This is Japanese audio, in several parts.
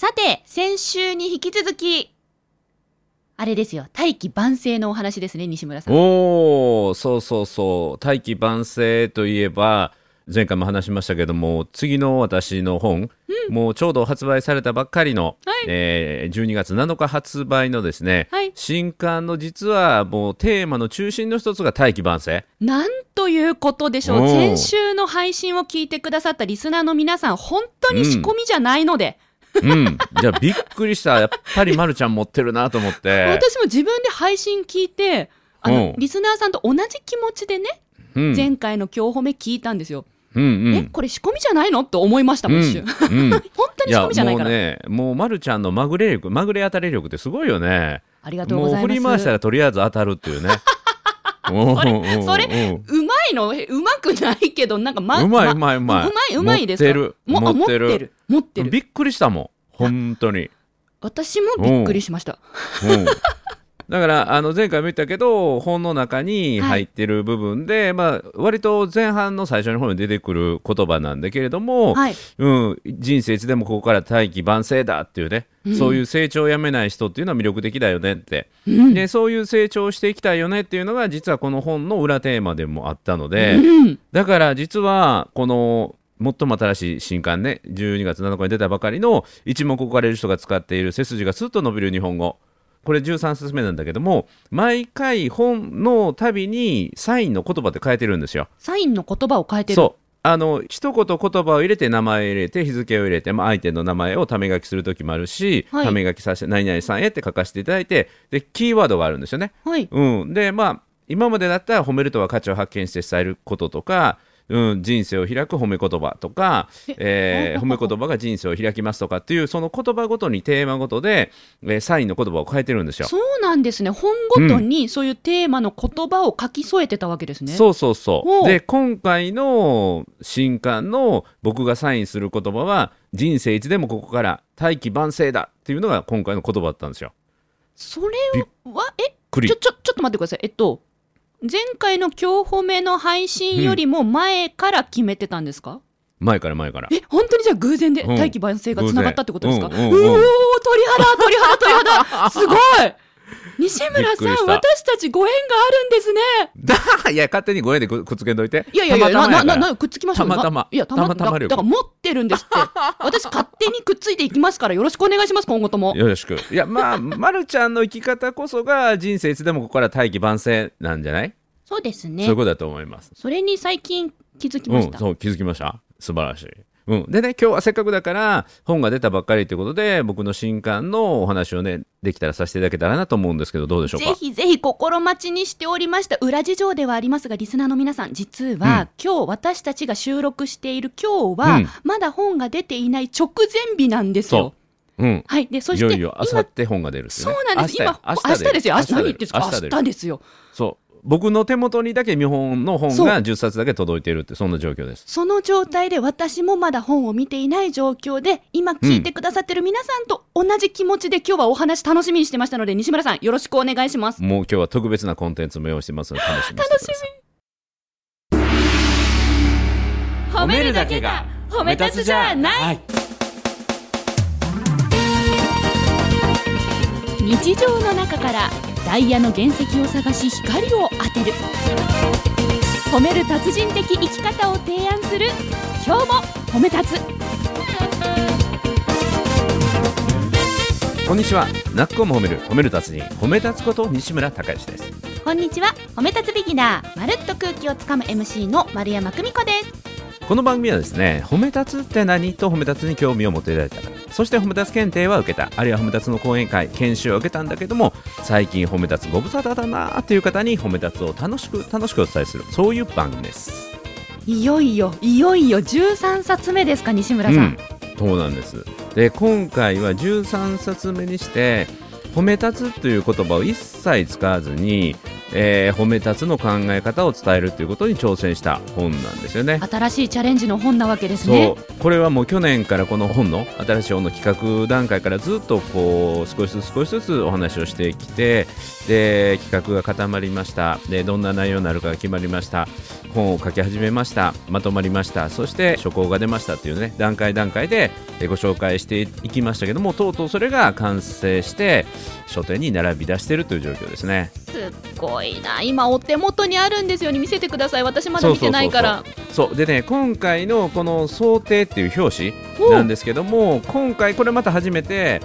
さて、先週に引き続き、あれですよ、大器晩成のお話ですね、西村さん。おおそうそうそう。大器晩成といえば前回も話しましたけども次の私の本、もうちょうど発売されたばっかりの、はい。えー12月7日発売のですね、はい。新刊の実はもうテーマの中心の一つが大器晩成。なんということでしょう。先週の配信を聞いてくださったリスナーの皆さん、本当に仕込みじゃないので、うんじゃあびっくりした。やっぱりまるちゃん持ってるなと思って、私も自分で配信聞いて、あの、うん。リスナーさんと同じ気持ちでね、うん。前回の今日褒め聞いたんですよ。うんうん。え、これ仕込みじゃないのと思いましたもん、一瞬。うん。本当に仕込みじゃないから。もうねもうまるちゃんのまぐれ力まぐれ当たり力ってすごいよね。ありがとうごもうざいます。振り回したらとりあえず当たるっていうね。それそれうまいのえうまくないけど、なんかま、うまいうまいうまいうまい、うまいですか？持ってるもあ持ってる持ってる。持ってる。びっくりしたもん本当に、私もびっくりしました。うん、だからあの前回も言ったけど本の中に入ってる部分で、まあ割と前半の最初の方に出てくる言葉なんだけれども、はい。うん、人生いつでもここから大器晩成だっていうね、そういう成長をやめない人っていうのは魅力的だよねって、うん。でそういう成長をしていきたいよねっていうのが実はこの本の裏テーマでもあったので、うん。だから実はこの最も新しい新刊ね12月7日に出たばかりの一目置かれる人が使っている背筋がスッと伸びる日本語これ13冊目なんだけども毎回本のたびにサインの言葉って変えてるんですよ。サインの言葉を変えてる。そうあの一言言葉を入れて名前を入れて日付を入れて、まあ、相手の名前をため書きする時もあるし、はいため書きさせて何々さんへって書かせていただいてでキーワードがあるんですよね。はい。うん、でまあ今までだったら褒めるとは価値を発見して伝えることとか、うん、人生を開く褒め言葉とか、えー褒め言葉が人生を開きますとかっていうその言葉ごとにテーマごとで、えーサインの言葉を変えてるんですよ。そうなんですね。本ごとにそういうテーマの言葉を書き添えてたわけですね。そうそうそおうう。で今回の新刊の僕がサインする言葉は人生いつでもここから大器晩成だっていうのが今回の言葉だったんですよ。それは、え、ちょ、ちょ、ちょっと待ってください。えっと、前回の今日褒めの配信よりも前から決めてたんですか、前から前から。え、本当にじゃあ偶然でうん。大器晩成がつながったってことですか、うおー、鳥肌、鳥肌、鳥肌。すごい 西村さん、私たちご縁があるんですねだ いや勝手にご縁でくくっつけんといて。いやいやいや、たまたまやなななくっつきましょうたまたまないや、たまたまだだから持ってるんですって。私勝手にくっついていきますから、よろしくお願いします、今後とも。よろしく。いや、まあ、まるちゃんの生き方こそが人生いつでもここから大器晩成なんじゃない、そうですねそういう。ことだと思います。それに最近気づきうん、ました。そう、気づきました。素晴らしい。うん、でね、今日はせっかくだから、本が出たばっかりということで、僕の新刊のお話をね、できたらさせていただけたらなと思うんですけど、どうでしょうか？ぜひぜひ心待ちにしておりました裏事情ではありますがリスナーの皆さん実は、今日私たちが収録している今日は、うん。まだ本が出ていない直前日なんですよ。そ。う。ん。はい、でそしていよいよ、あさ今って本が出るっていうそうね。なんです。今明日ですよ。明日ですか？明日出る。明日ですよ。そう。僕の手元にだけ見本の本が10冊だけ届いているって、そんな状況です。その状態で私もまだ本を見ていない状況で今聞いてくださってる皆さんと同じ気持ちで今日はお話楽しみにしてましたので西村さんよろしくお願いしますもう今日は特別なコンテンツも用意してますので、楽しみにしてください。褒めるだけが褒め立つじゃない、はい日常の中からダイヤの原石を探し光を当てる。褒める達人的生き方を提案する。今日も褒め立つ。こんにちは。なっこも褒める、褒める達人、褒め立つこと西村孝之です。こんにちは。褒め立つビギナー。まるっと空気をつかむ MC の丸山久美子です。この番組はですね、褒め立つって何と褒め立つに興味を持っていただいた方、そして褒め立つ検定は受けた、あるいは褒め立つの講演会、研修を受けたんだけども、最近褒め立つご無沙汰だなーっていう方に褒め立つを楽しく楽しくお伝えする、そういう番組です。いよいよ。いよいよ13冊目ですか西村さん、うん、そうなんです。で今回は13冊目にして褒め立つという言葉を一切使わずに、えー褒め立つの考え方を伝えるということに挑戦した本なんですよね。新しいチャレンジの本なわけですね。そう。これはもう去年からこの本の新しい本の企画段階からずっとこう少しずつ少しずつお話をしてきてで企画が固まりました。でどんな内容になるかが決まりました。本を書き始めました。まとまりました。そして書稿が出ましたっていうね段階段階でえご紹介していきましたけどもとうとうそれが完成して書店に並び出しているという状況ですね。すっごいな。今お手元にあるんですよね見せてください。私まだ見てないから。そうでね今回のこの想定っていう表紙なんですけども今回これまた初めて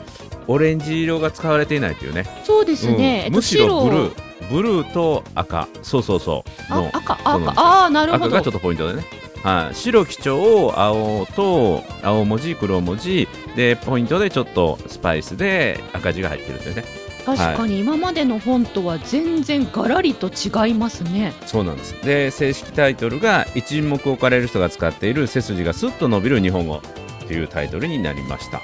オレンジ色が使われていないというね、そうですね、えっとうん。むしろブル白ー。ブルーと赤。そうそうそう。赤。赤。ああなるほど。赤がちょっとポイントでねはい、白基調青と青文字黒文字。でポイントでちょっとスパイスで赤字が入ってるというね。確かに今までの本とは全然ガラリと違いますね。そうなんです。で正式タイトルが一目置かれる人が使っている背筋がスッと伸びる日本語というタイトルになりました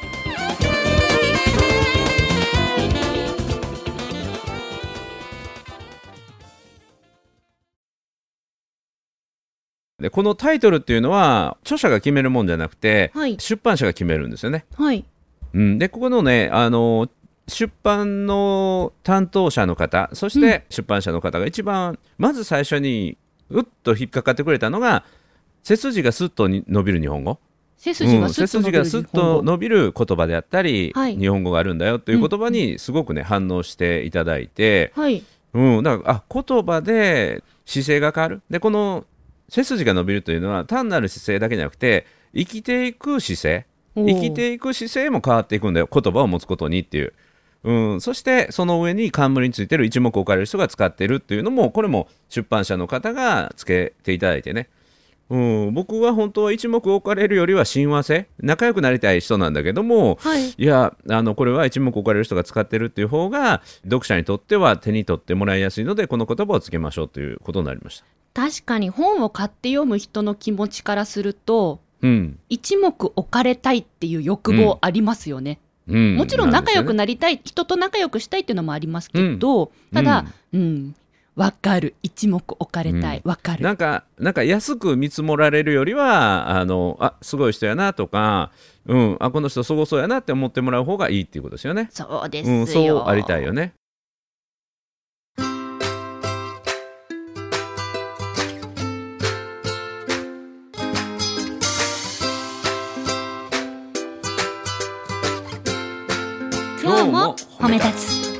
でこのタイトルっていうのは著者が決めるもんじゃなくて、はい。出版社が決めるんですよね。はい。うん、でここのねあの出版の担当者の方そして出版社の方が一番、まず最初にうっと引っかかってくれたのが背筋がスッとに伸びる日本語。背筋がうん。背スッと伸びる言葉であったり、はい。日本語があるんだよという言葉にすごくね、反応していただいて、はい。うん、だからあ言葉で姿勢が変わる。でこの背筋が伸びるというのは単なる姿勢だけじゃなくて生きていく姿勢生きていく姿勢も変わっていくんだよ言葉を持つことにっていう、うん、そしてその上に冠についてる一目置かれる人が使っているっていうのもこれも出版社の方がつけていただいてね、うん、僕は本当は一目置かれるよりは親和性仲良くなりたい人なんだけどもはい。いやあのこれは一目置かれる人が使ってるっていう方が読者にとっては手に取ってもらいやすいのでこの言葉をつけましょうということになりました。確かに本を買って読む人の気持ちからするとうん。一目置かれたいっていう欲望ありますよね、うん、もちろん仲良くななりたい、人と仲良くしたいっていうのもありますけど、ただ、うん、わかる、一目置かれたい、わ、かる。なんかなんか安く見積もられるよりはあのあすごい人やなとか、うん、あこの人すごそうやなって思ってもらう方がいいっていうことですよね。そうですよ、うん、そうありたいよね。褒め立つ。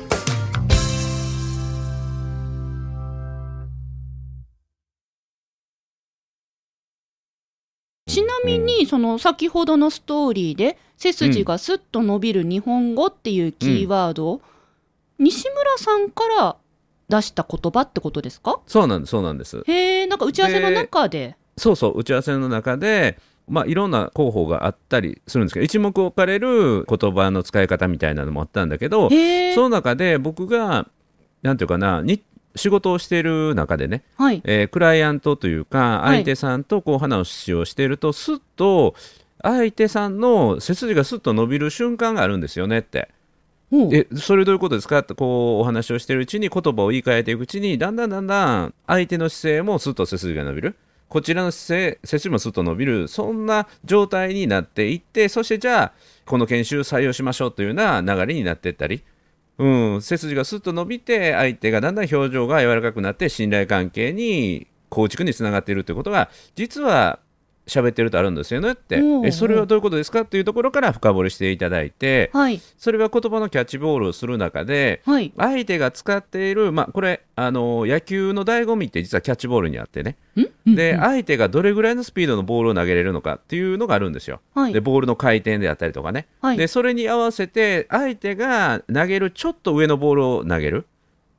ちなみに、その先ほどのストーリーで、背筋がスッと伸びる日本語っていうキーワードを、西村さんから出した言葉ってことですか？そうなんですそうなんです。へえ、なんか打ち合わせの中で。そうそう打ち合わせの中で、まあ、いろんな候補があったりするんですけど一目置かれる言葉の使い方みたいなのもあったんだけどそ。の中で僕がなんていうかなに仕事をしている中でねはい。えークライアントというかはい相手さんとこう話をしていると、すっと相手さんの背筋がすっと伸びる瞬間があるんですよねって。えそれどういうことですか？ってこうお話をしているうちに言葉を言い換えていくうちにだんだんだんだん相手の姿勢もすっと背筋が伸びるこちらの背筋もすっと伸びるそんな状態になっていってそしてじゃあこの研修採用しましょうというような流れになっていったり、うん、背筋がすっと伸びて相手がだんだん表情が柔らかくなって信頼関係に構築につながっているということが実は喋ってるとあるんですよねって。えそれはどういうことですかっていうところから深掘りしていただいてはい。それは言葉のキャッチボールをする中ではい。相手が使っている、まあ、これあの野球の醍醐味って実はキャッチボールにあってね。ん。で相手がどれぐらいのスピードのボールを投げれるのかっていうのがあるんですよ。はい。でボールの回転であったりとかね、はい。でそれに合わせて相手が投げるちょっと上のボールを投げる。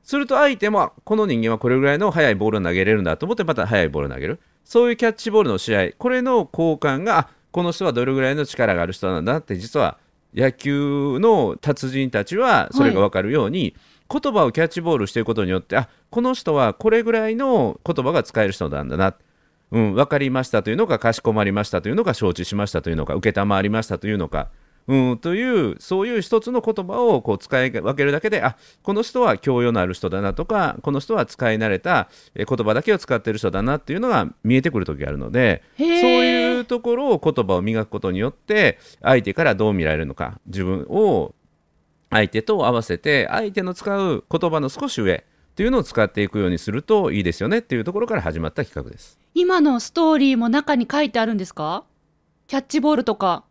すると相手もあこの人間はこれぐらいの速いボールを投げれるんだと思ってまた速いボールを投げるそういうキャッチボールの試合これの交換があこの人はどれぐらいの力がある人なんだって実は野球の達人たちはそれが分かるように、言葉をキャッチボールしていくことによってあこの人はこれぐらいの言葉が使える人なんだなうん、分かりましたというのか、かしこまりましたというのか、承知しましたというのか、承りましたというのか、うん、というそういう一つの言葉をこう使い分けるだけであこの人は教養のある人だなとかこの人は使い慣れたえ言葉だけを使ってる人だなっていうのが見えてくる時があるのでそういうところを言葉を磨くことによって相手からどう見られるのか自分を相手と合わせて相手の使う言葉の少し上っていうのを使っていくようにするといいですよねっていうところから始まった企画です。今のストーリーも中に書いてあるんですか？キャッチボールとか。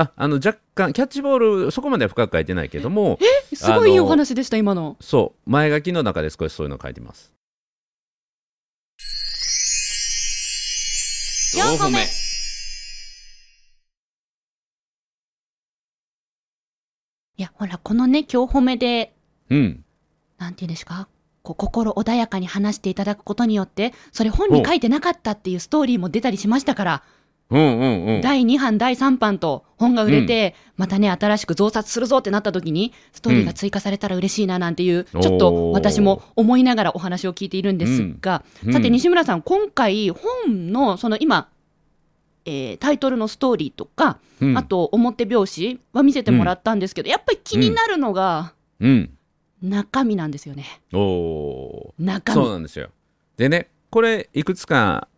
ああの若干キャッチボールそこまでは深く書いてないけどもすごいいいお話でした、今の。そう前書きの中で少しそういうのを書いてます。四歩目いや、ほら、このね、今日褒めで、うんなんていうんですか？こう心穏やかに話していただくことによって、それ本に書いてなかったっていうストーリーも出たりしましたから、うんうんうん。第2版、第3版と本が売れて、またね、新しく増刷するぞってなった時に、ストーリーが追加されたら嬉しいななんていう、うん。ちょっと私も思いながらお話を聞いているんですが、うん。さて西村さん、今回本の、その今、えータイトルのストーリーとか、うん。あと表表紙は見せてもらったんですけど、やっぱり気になるのがうん。中身なんですよね。中身。そうなんですよ。でね、これ、いくつかあ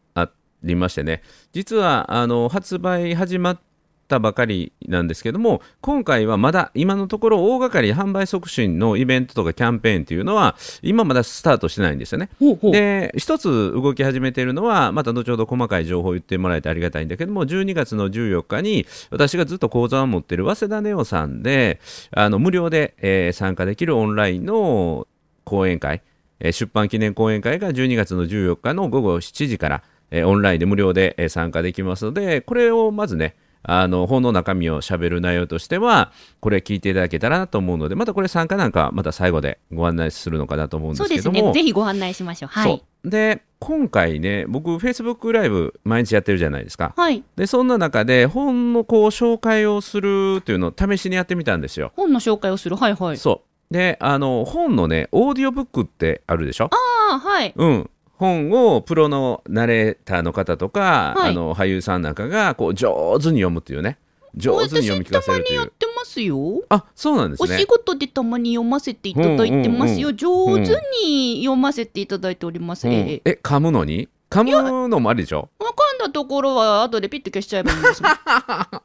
りましてね、実はあの発売始まったばかりなんですけども、今回はまだ今のところ、大掛かり販売促進のイベントとかキャンペーンっていうのは、今まだスタートしてないんですよね。ほうほうで一つ動き始めているのはまた後ほど細かい情報を言ってもらえてありがたいんだけども12月の14日に私がずっと講座を持っている早稲田ネオさんであの無料で、えー参加できるオンラインの講演会、えー出版記念講演会が12月の14日の午後7時から、えーオンラインで無料で、えー参加できますのでこれをまずねあの本の中身をしゃべる内容としてはこれ聞いていただけたらなと思うのでまたこれ参加なんかはまた最後でご案内するのかなと思うんでそうすけどもですね。ぜひご案内しましょう。はい。そうで今回ね僕 Facebook ライブ毎日やってるじゃないですかはい。でそんな中で本のこう紹介をするっていうのを試しにやってみたんですよ、本の紹介をする。はいはい。そうであの本のねオーディオブックってあるでしょ？ああ、はい。うん本をプロのナレーターの方とか、はい。あの俳優さんなんかがこう上手に読むっていうね。上手に読み聞かせるという。私たまにやってますよ。あそうなんですね。お仕事でたまに読ませていただいてますよ。うん上手に読ませていただいております。うん。ええ。え噛むのに？噛むのもありでしょ？わだところは後でピッて消しちゃえばいいんですもん。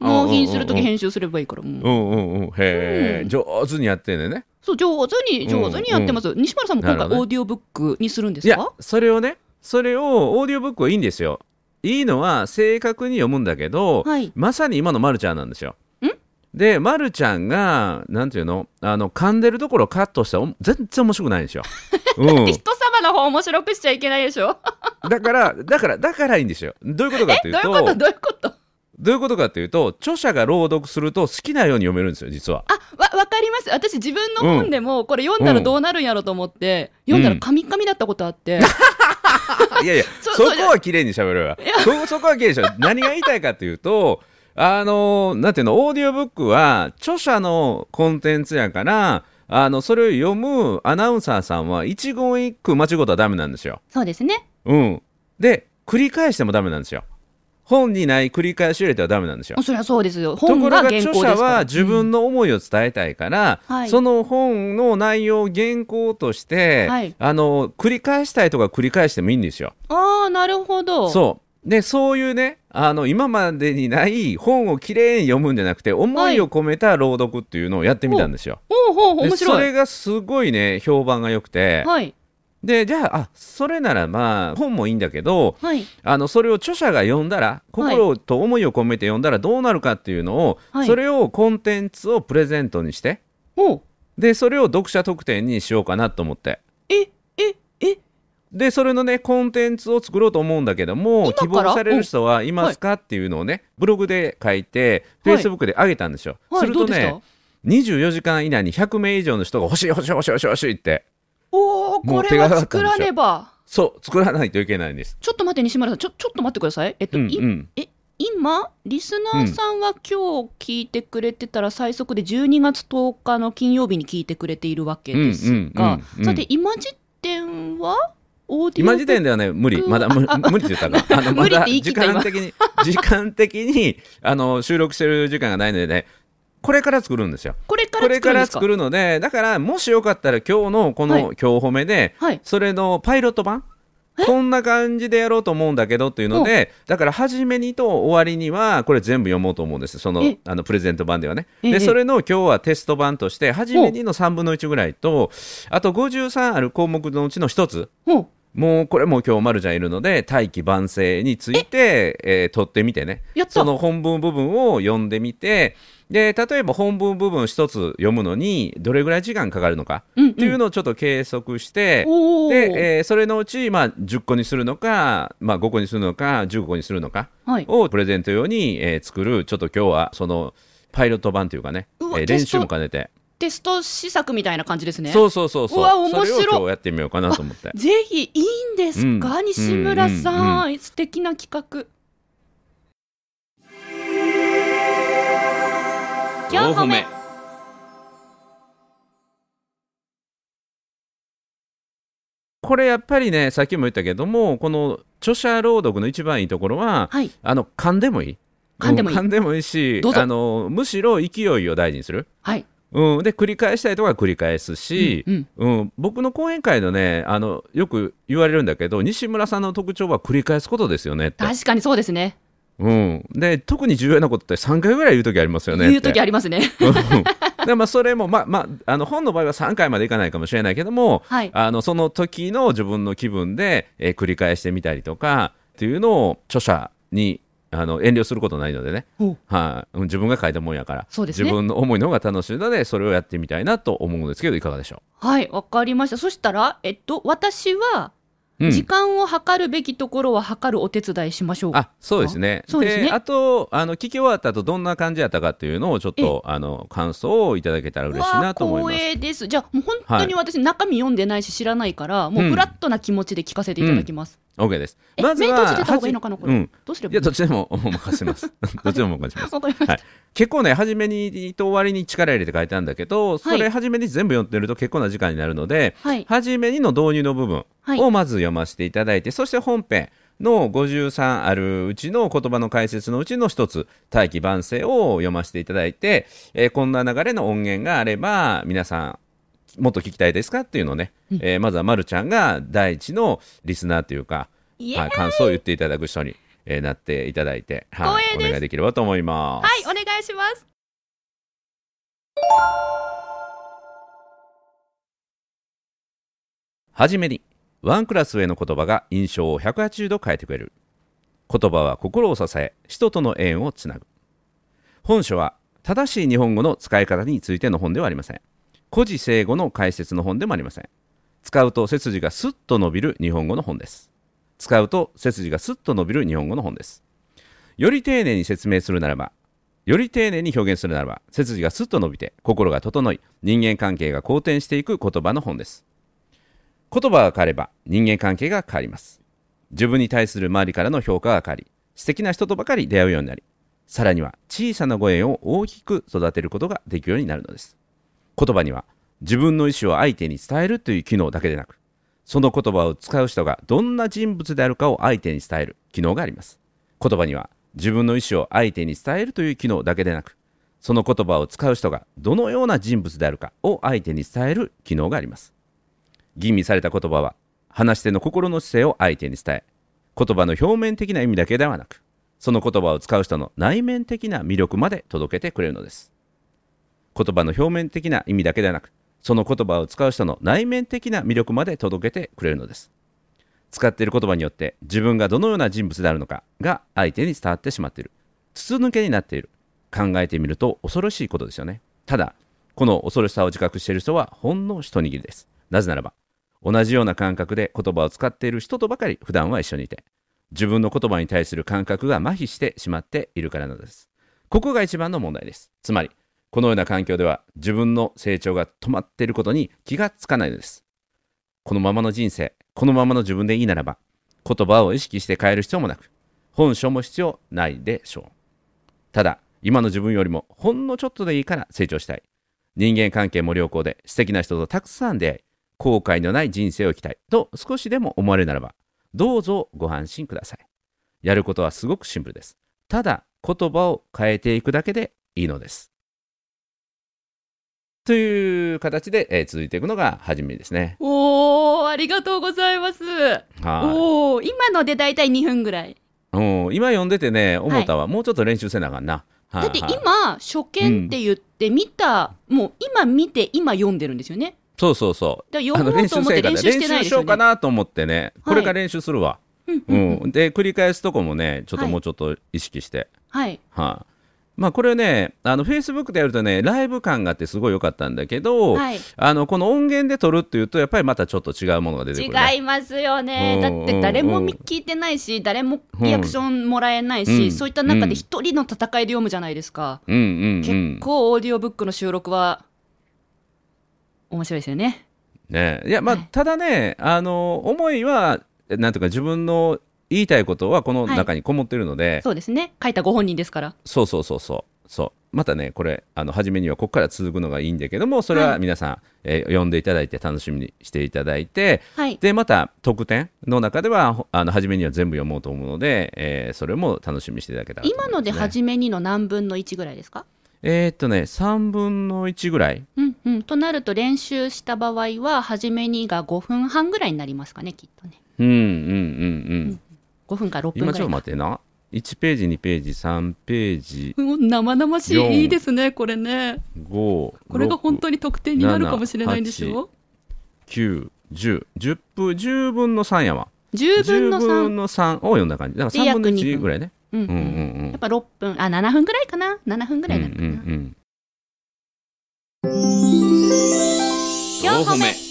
納品するとき編集すればいいから。う。んうんうんうん。へえ、うん。上手にやってんねんね。そう、上手に、上手にやってます。西村さんも今回オーディオブックにするんでいやすかそれをねそれをオーディオブックはいいんですよ。いいのは正確に読むんだけど、はい。まさに今のまるちゃんなんですよ。んで、ま、るちゃんがなんていうの？あの噛んでるところをカットしたらお全然面白くないんですよ、うん、人様の方面白くしちゃいけないでしょ。だからだからだからいいんですよ。どういうことかっていうとどういうこと？どういうこと？どういうことかっていうと著者が朗読すると好きなように読めるんですよ実は。あ、わ、わかります。私自分の本でも、これ読んだらどうなるんやろと思って、読んだらカミカミだったことあって。いやいやそそこは綺麗にしゃべるわそそこは綺麗にしる何が言いたいかっていうとあのなんていうのオーディオブックは著者のコンテンツやからあのそれを読むアナウンサーさんは一言一句間違うとはダメなんですよ。そうですね。うん、で繰り返してもダメなんですよ。本にない繰り返し入れてはダメなんですよ。そりゃそうですよ。と本がころが著原稿ですから。者は自分の思いを伝えたいから、はいその本の内容を原稿として、はいあの繰り返したいとか繰り返してもいいんですよ。うんああ、なるほど。そうでそういうねあの今までにない本をきれいに読むんじゃなくて思いを込めた朗読っていうのをやってみたんですよ。ほうほうほう、で。それがすごいね評判が良くて、はい。でじゃああそれならまあ本もいいんだけどはい。あのそれを著者が読んだら心と思いを込めて読んだらどうなるかっていうのを、はいそれをコンテンツをプレゼントにして。でそれを読者特典にしようかなと思って。え、え、え、でそれのねコンテンツを作ろうと思うんだけども希望される人はいますか？っていうのをねブログで書いてフはい。ェイスブックで上げたんですよ、はい、するとね24時間以内に100名以上の人が欲しい欲しい欲しい欲しい欲しいって。おお、これは作らねば。そう作らないといけないんです。ちょっと待って、西村さん、ちょ、ちょっと待ってください。えっと、いうんうん。え、今、リスナーさんは今日聞いてくれてたら、最速で12月10日の金曜日に聞いてくれているわけですうんうんがうんう、ん。さて、今時点は、今時点ではね無理。まだ無無理って言ったか。あのま 無理っだ時間的に 時間的にあの収録してる時間がないのでねこれから作るんですよ。これかこれから作るのでだからもしよかったら今日のこの、はい。今日褒めで、はい。それのパイロット版？こんな感じでやろうと思うんだけどっていうのでだから初めにと終わりにはこれ全部読もうと思うんです。そのえ？あのプレゼント版ではね。ええ。でそれの今日はテスト版として初めにの3分の1ぐらいとあと53ある項目のうちの1つもうこれも今日まるちゃんいるので大器晩成について、えー取ってみてね。やった。その本文部分を読んでみてで例えば本文部分一つ読むのにどれぐらい時間かかるのかうんうん。っていうのをちょっと計測して、おー。で、えーそれのうち、まあ、10個にするのか、まあ、5個にするのか15個にするのかはい。をプレゼント用に、えー作るちょっと今日はそのパイロット版というかね、えー練習も兼ねてテスト試作みたいな感じですね。そうそうそうそう。うわ面白いそれを今日やってみようかなと思って。ぜひいいんですか、うん。西村さん、うん素敵な企画。4歩目。これやっぱりねさっきも言ったけどもこの著者朗読の一番いいところは、はい。あの噛んでもいい。噛んでもいいしあのむしろ勢いを大事にする、はいうん、で繰り返したいとこは繰り返すし、うんうん。僕の講演会のねあのよく言われるんだけど西村さんの特徴は繰り返すことですよねって、確かにそうですね。うん、で特に重要なことって3回ぐらい言う時ありますよね言う時ありますね。でまあそれも、まあまあ、あの本の場合は3回までいかないかもしれないけども、はい。あのその時の自分の気分で、えー繰り返してみたりとかっていうのを著者にあの遠慮することないのでね、はい、うん自分が書いたもんやから、ね。自分の思いの方が楽しいのでそれをやってみたいなと思うんですけどいかがでしょはいわかりました。そしたらえっと私はう、うん。時間を測るべきところは測るお手伝いしましょうあそうですね。そうですね。あとあの聞き終わった後どんな感じやったかっていうのをちょっとあの感想をいただけたら嬉しいなと思います。光栄です。じゃあもう本当に私、中身読んでないし知らないからもううん。フラットな気持ちで聞かせていただきます、OK です。えまずはどうすればいいいや どっちでもお任せします。どっちでもお任せします。結構ね初めにと終わりに力入れて書いてあるんだけどそれ初めに全部読んでると結構な時間になるので、はい。初めにの導入の部分はいをまず読ませていただいて、そして本編の53あるうちの言葉の解説のうちの一つ「大器晩成」を読ませていただいて、えーこんな流れの音源があれば皆さんもっと聞きたいですか？っていうのをね、えーまずはまるちゃんが第一のリスナーというか、はい、感想を言っていただく人に、えーなっていただいて、はい、お願いできればと思います。はいお願いします。はじめにワンクラス上の言葉が印象を180度変えてくれる。言葉は心を支え人との縁をつなぐ。本書は正しい日本語の使い方についての本ではありません古事成語の解説の本でもありません。使うと背筋がスッと伸びる日本語の本です。使うと背筋がスッと伸びる日本語の本です。より丁寧に説明するならばより丁寧に表現するならば背筋がスッと伸びて心が整い人間関係が好転していく言葉の本です。言葉が変われば人間関係が変わります。自分に対する周りからの評価が変わり素敵な人とばかり出会うようになりさらには小さなご縁を大きく育てることができるようになるのです。言葉には自分の意思を相手に伝えるという機能だけでなくその言葉を使う人がどんな人物であるかを相手に伝える機能があります。言葉には自分の意思を相手に伝えるという機能だけでなくその言葉を使う人がどのような人物であるかを相手に伝える機能があります。吟味された言葉は話し手の心の姿勢を相手に伝え言葉の表面的な意味だけではなくその言葉を使う人の内面的な魅力まで届けてくれるのです。言葉の表面的な意味だけではなくその言葉を使う人の内面的な魅力まで届けてくれるのです。使っている言葉によって自分がどのような人物であるのかが相手に伝わってしまっている。筒抜けになっている。考えてみると恐ろしいことですよね。ただこの恐ろしさを自覚している人はほんの一握りです。なぜならば同じような感覚で言葉を使っている人とばかり普段は一緒にいて自分の言葉に対する感覚が麻痺してしまっているからなのです。ここが一番の問題です。つまりこのような環境では自分の成長が止まっていることに気がつかないのです。このままの人生このままの自分でいいならば言葉を意識して変える必要もなく本書も必要ないでしょう。ただ今の自分よりもほんのちょっとでいいから成長したい。人間関係も良好で素敵な人とたくさん出会い後悔のない人生を生きたいと少しでも思われるならばどうぞご安心ください。やることはすごくシンプルです。ただ言葉を変えていくだけでいいのです。という形で、えー続いていくのが初めですね。おー、ありがとうございます。はおー、今のでだいたい2分ぐらい。い。うん今読んでてね、思ったわ、もうちょっと練習せなあかんな。はいだってはい今、初見って言って見た、もう今見て今読んでるんですよね。そうそうそう。だ読もうと思ってあの練習してないですよね練習しようか。なと思ってね、これから練習するわ。うんうんで、繰り返すとこもね、ちょっとはいもうちょっと意識して。はい。はい。まあこれね、あの、フェイスブックでやるとね、ライブ感があってすごい良かったんだけど、はいあの、この音源で撮るっていうと、やっぱりまたちょっと違うものが出てくる、ね。違いますよね。だうんって誰もうん聞いてないし、誰もリアクションもらえないし、うんそういった中で一人の戦いで読むじゃないですか。結構オーディオブックの収録は面白いですよね。ね、いや、まあ、はいただね、あの、思いは、なんていうか、自分の言いたいことはこの中にこもってるので、そうですね。書いたご本人ですから。そうそうそうそう。そうまたね、これ、あの初めにはここから続くのがいいんだけども、それは皆さん、えー読んでいただいて、楽しみにしていただいて、はい。で、また特典の中では、ほあの初めには全部読もうと思うので、えーそれも楽しみにしていただけたらと思います、今ので初めにの何分の1ぐらいですか？えーっとね、3分の1ぐらい。うんうん。となると練習した場合は、初めにが5分半ぐらいになりますかね、きっとね。うんうんうんうん。5分か6分今ちょっと。待ってな。1ページ、2ページ、3ページ、うん生々し四い。いいですね、これね。5、これが本当にに得点になるかもしれないんでしょ9、10、10分、10分の3やわ。10分の10 3。分の3を読んだ感じ。だから3分の1ぐらいね。うんうんうんうんやっぱ6分、あ、7分ぐらいかな ?7 分ぐらいになるかな。うんうん4歩目。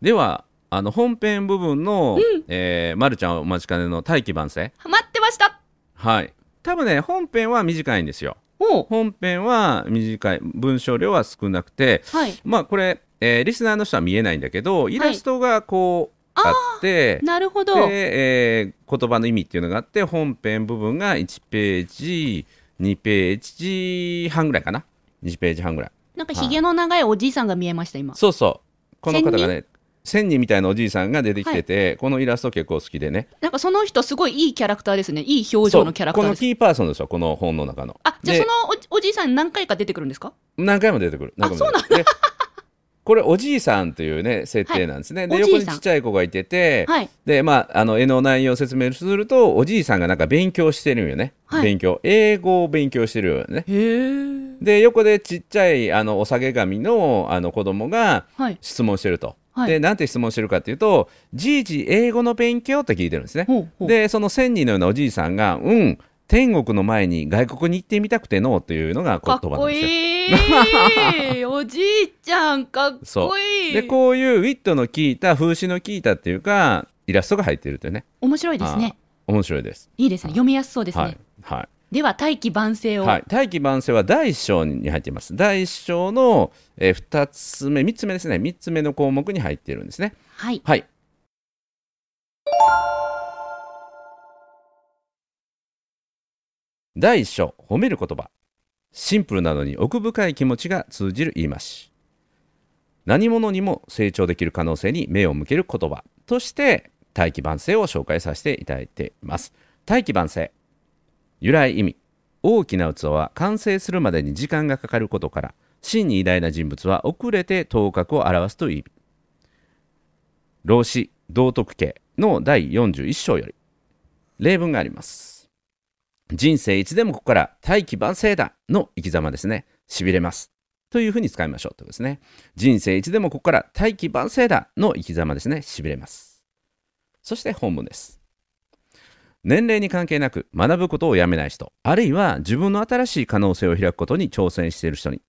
では、あの本編部分の、えーまるちゃんお待ちかねの大器晩成。待ってましたはい。多分ね、本編は短いんですよ。本編は短い。文章量は少なくて、はい。まあこれ、えーリスナーの人は見えないんだけど、イラストがこう、あって、なるほど。で、えー言葉の意味っていうのがあって本編部分が1ページ2ページ半ぐらいかな1ページ半ぐらいなんかひげの長いおじいさんが見えました、今。そうそうこの方がね千人みたいなおじいさんが出てきてて、このイラスト結構好きでね。なんかその人すごいいいキャラクターですね。いい表情のキャラクターこのキーパーソンですよこの本の中の。あ、じゃあでそのおおじいさん何回か出てくるんですか？何回も出てくる。何回も出てくる。でこれおじいさんというね設定なんですね、でおじいさん。横にちっちゃい子がいてて、はい。でまああの絵の内容を説明するとおじいさんがなんか勉強してるんよね、はい。勉強。英語を勉強してるよね。で横でちっちゃいあのお下げ髪のあの子供がはい。質問してると、はいでなんて質問してるかっていうと「じいじ英語の勉強?」って聞いてるんですねほうほうでその千人のようなおじいさんが「うん天国の前に外国に行ってみたくての」というのが言葉なんですよいい おじいちゃん、かっそこいい。でこういうウィットの効いた風刺の効いたっていうかイラストが入ってるというね面白いですね。面白いですいいですね。読みやすそうですね。はいはいでは、大器晩成を。はい、大器晩成は第1章に入っています。第1章の、え2つ目、3つ目ですね、3つ目の項目に入っているんですね。はい。はい。第1章、褒める言葉。シンプルなのに奥深い気持ちが通じる言い回し。何者にも成長できる可能性に目を向ける言葉として、大器晩成を紹介させていただいています。大器晩成。由来意味。大きな器は完成するまでに時間がかかることから、真に偉大な人物は遅れて頭角を表すという意味。老子道徳経の第41章より例文があります。人生いつでもここから大器晩成だの生き様ですね。しびれます。というふうに使いましょうということですね。人生いつでもここから大器晩成だの生き様ですね。しびれます。そして本文です。年齢に関係なく学ぶことをやめない人あるいは自分の新しい可能性を開くことに挑戦している人に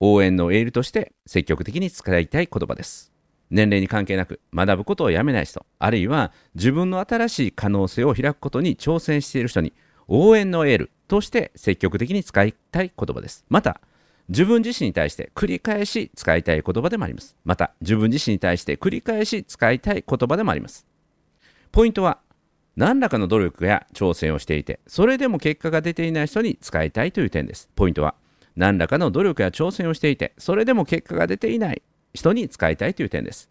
応援のエールとして積極的に使いたい言葉です。年齢に関係なく学ぶことをやめない人あるいは自分の新しい可能性を開くことに挑戦している人に応援のエールとして積極的に使いたい言葉です。また自分自身に対して繰り返し使いたい言葉でもあります。また自分自身に対して繰り返し使いたい言葉でもあります。ポイントは何らかの努力や挑戦をしていてそれでも結果が出ていない人に使いたいという点です。ポイントは何らかの努力や挑戦をしていてそれでも結果が出ていない人に使いたいという点です。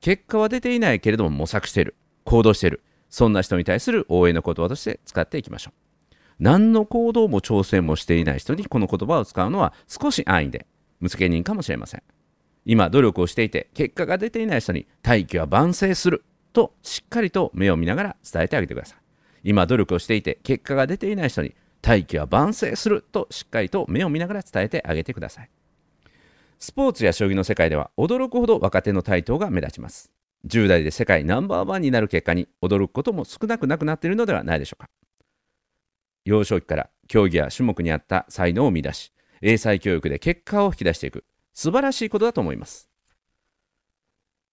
結果は出ていないけれども模索している行動しているそんな人に対する応援の言葉として使っていきましょう。何の行動も挑戦もしていない人にこの言葉を使うのは少し安易で無責任かもしれません。今努力をしていて結果が出ていない人に大気は万世する。としっかりと目を見ながら伝えてあげてください。今努力をしていて結果が出ていない人に大気は万世するとしっかりと目を見ながら伝えてあげてください。スポーツや将棋の世界では驚くほど若手の台頭が目立ちます。10代で世界ナンバーワンになる結果に驚くことも少なくなくなっているのではないでしょうか。幼少期から競技や種目にあった才能を見出し英才教育で結果を引き出していく素晴らしいことだと思います。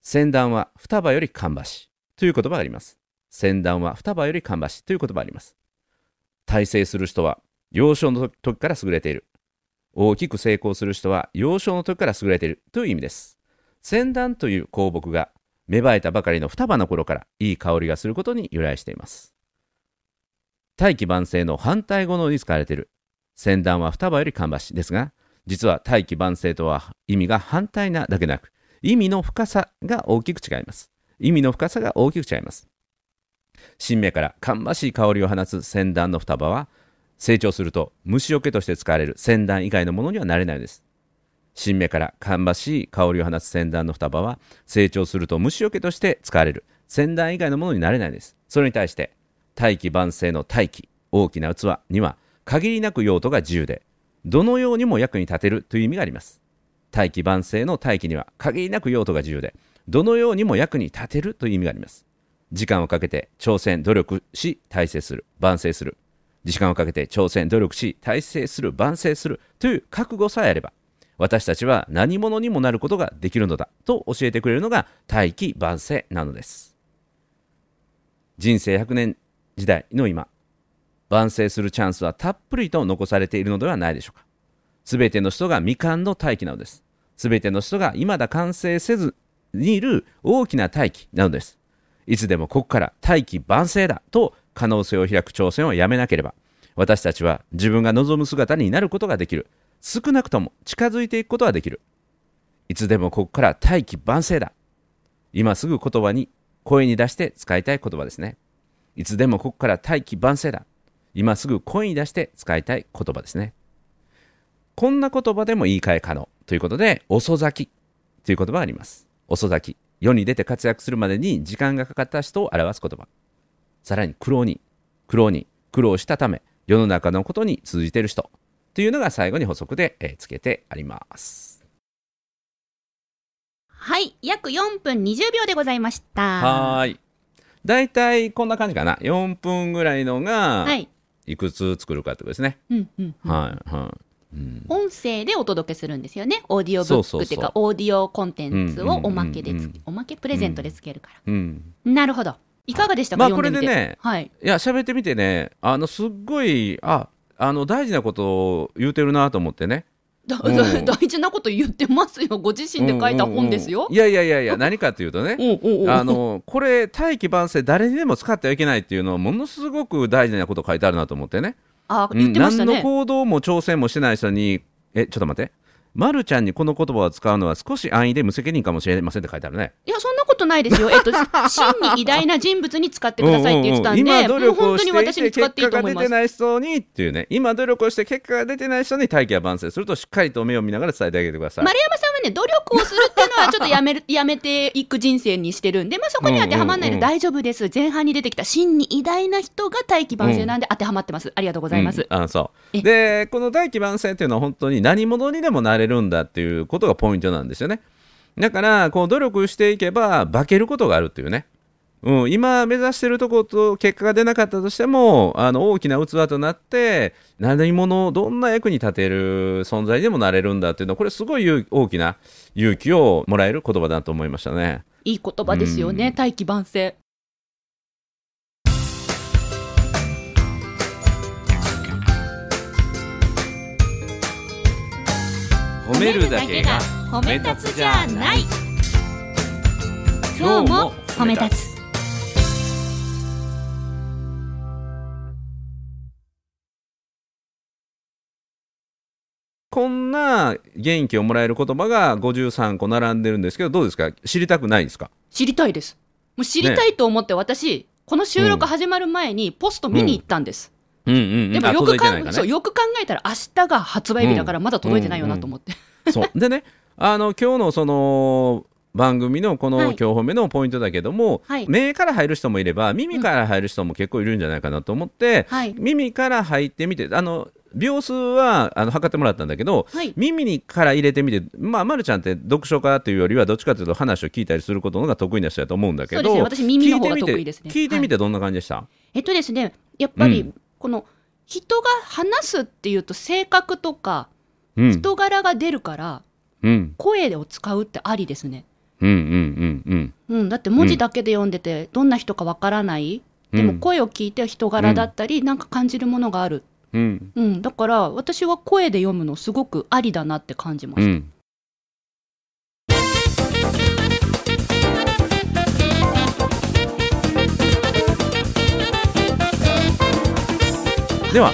先端は双葉より芳し。という言葉があります。先端は双葉より芳しという言葉があります。大成する人は幼少の時から優れている。大きく成功する人は幼少の時から優れている。という意味です。先端という香木が芽生えたばかりの双葉の頃からいい香りがすることに由来しています。大器晩成の反対語のに使われている。先端は双葉より芳しですが実は大器晩成とは意味が反対なだけなく意味の深さが大きく違います。意味の深さが大きく違います。新芽から芳しい香りを放つ先端の双葉は成長すると虫除けとして使われる先端以外のものにはなれないです。新芽から芳しい香りを放つ先端の双葉は成長すると虫除けとして使われる先端以外のものになれないです。それに対して大器晩成の大器大きな器には限りなく用途が自由でどのようにも役に立てるという意味があります。大器晩成の大器には限りなく用途が自由でどのようにも役に立てるという意味があります。時間をかけて挑戦努力し大成する万成する。時間をかけて挑戦努力し大成する万成する。という覚悟さえあれば私たちは何者にもなることができるのだと教えてくれるのが大器晩成なのです。人生100年時代の今万成するチャンスはたっぷりと残されているのではないでしょうか。すべての人が未完の大器なのです。すべての人が未だ完成せずにいる大きな大器なのです。いつでもここから大器晩成だと可能性を開く挑戦をやめなければ私たちは自分が望む姿になることができる。少なくとも近づいていくことができる。いつでもここから大器晩成だ。今すぐ言葉に声に出して使いたい言葉ですね。いつでもここから大器晩成だ。今すぐ声に出して使いたい言葉ですね。こんな言葉でも言い換え可能ということで遅咲きという言葉があります。遅咲き世に出て活躍するまでに時間がかかった人を表す言葉。さらに苦労に苦労に苦労したため世の中のことに通じている人。というのが最後に補足で、えーつけてあります。はい約4分20秒でございました。はーい。大体こんな感じかな。4分ぐらいのがはい。いくつ作るかってことですね、うんうんうん。はいはい、うん、音声でお届けするんですよね。オーディオブックっていうかオーディオコンテンツをおまけでおまけプレゼントでつけるかうん、ら、なるほど。いかがでしたか、まあこれでねはい。いや喋ってみてねあのすっごいああの大事なことを言うてるなと思ってね。大事なこと言ってますよ。ご自身で書いた本ですよ。いやいやいやいや何かっていうとねあのこれ大器晩成誰にでも使ってはいけないっていうのはものすごく大事なこと書いてあるなと思ってねあうん。言ってましたね、何の行動も挑戦もしてない人にえちょっと待って。まるちゃんにこの言葉を使うのは少し安易で無責任かもしれませんって書いてあるね。いやそんなことないですよ。えっと真に偉大な人物に使ってくださいって言ってたんで、うんうんうん。今努力していに私にて使っていい結果が出てない人にっていうね。今努力をして結果が出てない人に大器は晩成するとしっかりと目を見ながら伝えてあげてください、丸山さんはね努力をするっていうのはちょっとやめる やめていく人生にしてるんで、まあ、そこに当てはまらないで大丈夫です、前半に出てきた真に偉大な人が大器晩成なんで当てはまってます、ありがとうございます、うん。あそう。えでこの大器晩成っていうのは本当に何者にでもなれるんだっていうことがポイントなんですよねだからこう努力していけば化けることがあるっていうね。うん、今目指してるところと結果が出なかったとしてもあの大きな器となって何者どんな役に立てる存在でもなれるんだっていうのはこれすごい勇大きな勇気をもらえる言葉だと思いましたね。いい言葉ですよね、大器晩成。褒めるだけが褒め立つじゃない。今日も褒め立つ。こんな元気をもらえる言葉が53個並んでるんですけどどうですか？知りたくないですか？知りたいです。もう知りたいと思って私、この収録始まる前にポスト見に行ったんです、うん。うんうんあでもよくかん、届いてないかね。そうよく考えたら明日が発売日だからまだ届いてないよなと思って、そう。でねあの今日のその番組のこのはい。今日褒めのポイントだけども、はい。目から入る人もいれば耳から入る人も結構いるんじゃないかなと思って、はい。耳から入ってみてあの秒数はあの測ってもらったんだけど、はい。耳にから入れてみて、まあ、ま、るちゃんって読書家というよりはどっちかというと話を聞いたりすることのが得意な人だと思うんだけどね。私耳の方が聞いてみて得意ですね。聞いてみてどんな感じでした、えっとですねやっぱりうん。この人が話すっていうと性格とかうん。人柄が出るからうん声を使うってありですね、うんうんうんうん。うん、だって文字だけで読んでてどんな人かわからない、でも声を聞いて人柄だったりなんか感じるものがある、うん。うん、だから私は声で読むのすごくありだなって感じました、うん。では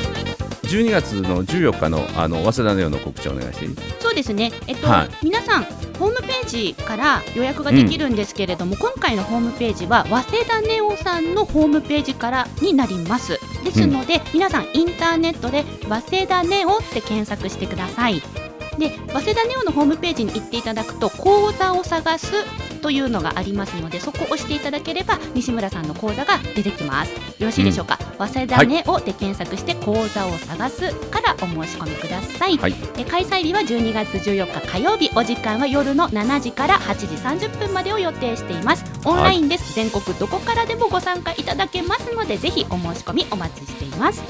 12月の14日のあの早稲田のようの告知をお願いしていい？そうですね、えっとはい皆さん、ホームページから予約ができるんですけれども、今回のホームページは、早稲田ネオさんのホームページからになります。ですので、皆さん、インターネットで、早稲田ネオって検索してください。で、早稲田ネオのホームページに行っていただくと、講座を探すというのがありますので、そこを押していただければ、西村さんの講座が出てきます。よろしいでしょうか？早稲田ネオで検索して、講座を探すからお申し込みください。はい。え開催日は12月14日火曜日お時間は夜の7時から8時30分までを予定しています。オンラインです、全国どこからでもご参加いただけますのでぜひお申し込みお待ちしています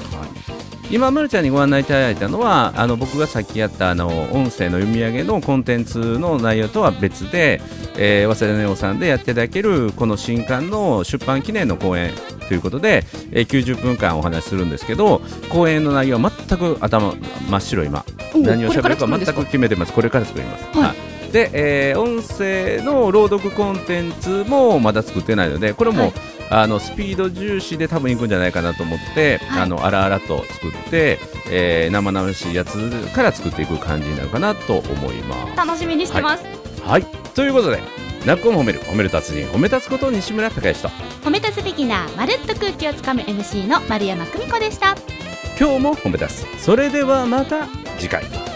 今、まるちゃんにご案内いただいたのはあの僕がさっきやったあの音声の読み上げのコンテンツの内容とは別で、えー、早稲田ネオさんでやっていただけるこの新刊の出版記念の講演ということで、えー、90分間お話しするんですけど講演の内容は全く頭真っ白今。お何をこれから喋るか全く決めてます。これから作ります、はい。で、えー音声の朗読コンテンツもまだ作ってないのでこれも、はいあのスピード重視で多分いくんじゃないかなと思って、はい。あの荒々と作って、えー生々しいやつから作っていく感じになるかなと思います。楽しみにしてます、はい。ということで「泣く子も褒める褒める達人褒め立つこと西村孝之と褒め立つビギナーまるっと空気をつかむ MC の丸山久美子でした。今日も褒め立つ。それではまた次回。